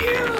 you!